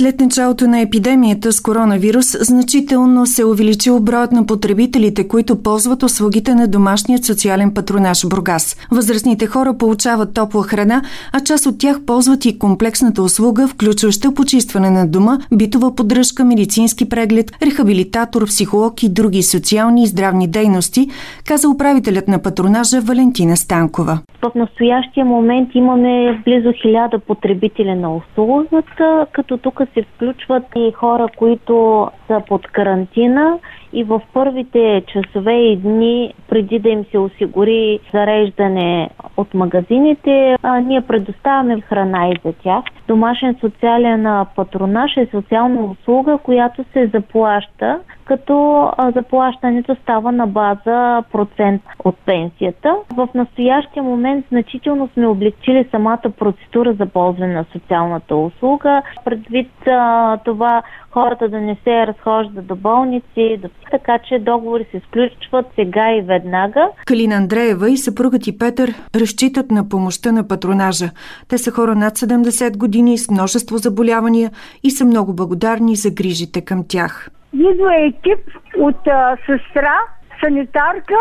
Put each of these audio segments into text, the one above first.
След началото на епидемията с коронавирус, значително се увеличил броят на потребителите, които ползват услугите на домашният социален патронаж Бургас. Възрастните хора получават топла храна, а част от тях ползват и комплексната услуга, включваща почистване на дома, битова поддръжка, медицински преглед, рехабилитатор, психолог и други социални и здравни дейности, каза управителят на патронажа Валентина Станкова. В настоящия момент имаме близо хиляда потребители на услугата, като тук се включват и хора, които са под карантина и в първите часове и дни, преди да им се осигури зареждане от магазините, а, ние предоставяме храна и за тях. Домашен социален патронаж е социална услуга, която се заплаща, като заплащането става на база процент от пенсията. В настоящия момент значително сме облегчили самата процедура за ползване на социалната услуга. Предвид а, това хората да не се разхождат до болници, до... така че договори се сключват сега и веднага. Калина Андреева и съпругът и Петър разчитат на помощта на патронажа. Те са хора над 70 години с множество заболявания и са много благодарни за грижите към тях. Идва екип от а, сестра, санитарка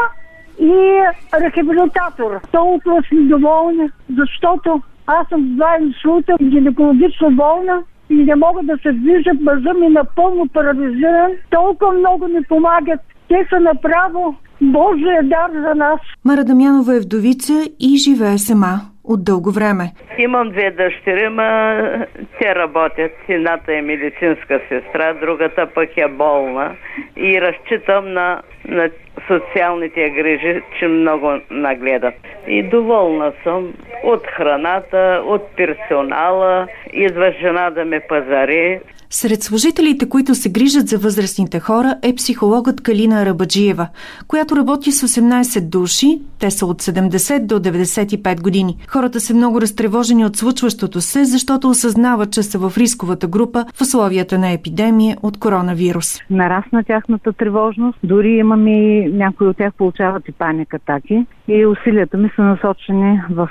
и рехабилитатор. Толкова сме доволни, защото аз съм два инсулта, гинекологично болна и не мога да се движа, мъжа ми напълно парализиран. Толкова много ми помагат. Те са направо Божия дар за нас. Мара Дамянова е вдовица и живее сама от дълго време. Имам две дъщери, ма те работят. Едната е медицинска сестра, другата пък е болна. И разчитам на, на социалните грижи, че много нагледат. И доволна съм от храната, от персонала, идва жена да ме пазари. Сред служителите, които се грижат за възрастните хора, е психологът Калина Рабаджиева, която работи с 18 души, те са от 70 до 95 години. Хората са много разтревожени от случващото се, защото осъзнават, че са в рисковата група в условията на епидемия от коронавирус. Нарасна тяхната тревожност, дори имаме и някои от тях получават и паник атаки и усилията ми са насочени в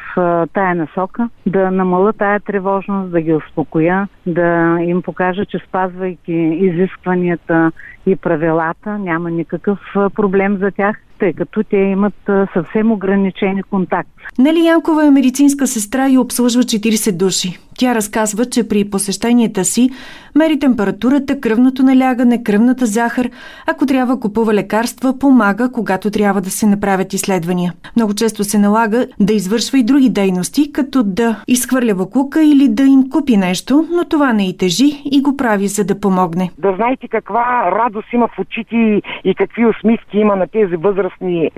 тая насока да намаля тая тревожност, да ги успокоя, да им покажа, че спазвайки изискванията и правилата няма никакъв проблем за тях тъй като те имат съвсем ограничени контакти. Нели Янкова е медицинска сестра и обслужва 40 души. Тя разказва, че при посещенията си мери температурата, кръвното налягане, кръвната захар. Ако трябва купува лекарства, помага, когато трябва да се направят изследвания. Много често се налага да извършва и други дейности, като да изхвърля вакука или да им купи нещо, но това не и тежи и го прави за да помогне. Да знаете каква радост има в очите и какви усмивки има на тези възрастни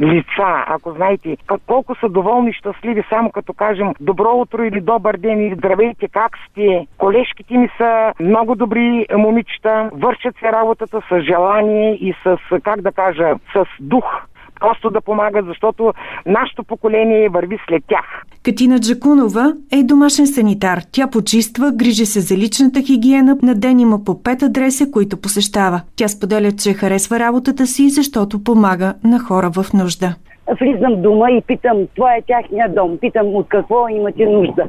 лица, ако знаете колко са доволни, щастливи, само като кажем добро утро или добър ден или здравейте, как сте. Колежките ми са много добри момичета, вършат се работата с желание и с, как да кажа, с дух просто да помагат, защото нашето поколение върви след тях. Катина Джакунова е домашен санитар. Тя почиства, грижи се за личната хигиена. На ден има по пет адреса, които посещава. Тя споделя, че харесва работата си, защото помага на хора в нужда. Влизам дома и питам, това е тяхния дом, питам от какво имате нужда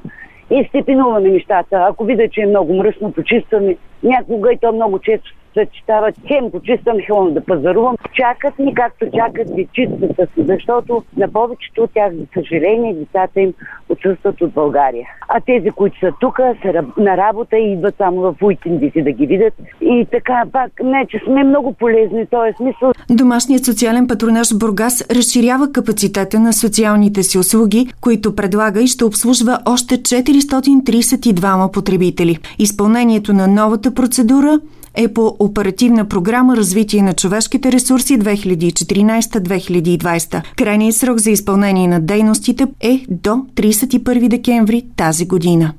и степенуваме нещата. Ако видя, че е много мръсно, почистваме. Някога и то много често съчетават хем почиствам, хем да пазарувам. Чакат ни както чакат дечицата си, защото на повечето от тях, за съжаление, децата им отсъстват от България. А тези, които са тук, са на работа и идват само в уикендите да ги видят. И така, пак, не, че сме много полезни, т.е. смисъл. Домашният социален патронаж Бургас разширява капацитета на социалните си услуги, които предлага и ще обслужва още 432 потребители. Изпълнението на новата процедура е по оперативна програма Развитие на човешките ресурси 2014-2020. Крайният срок за изпълнение на дейностите е до 31 декември тази година.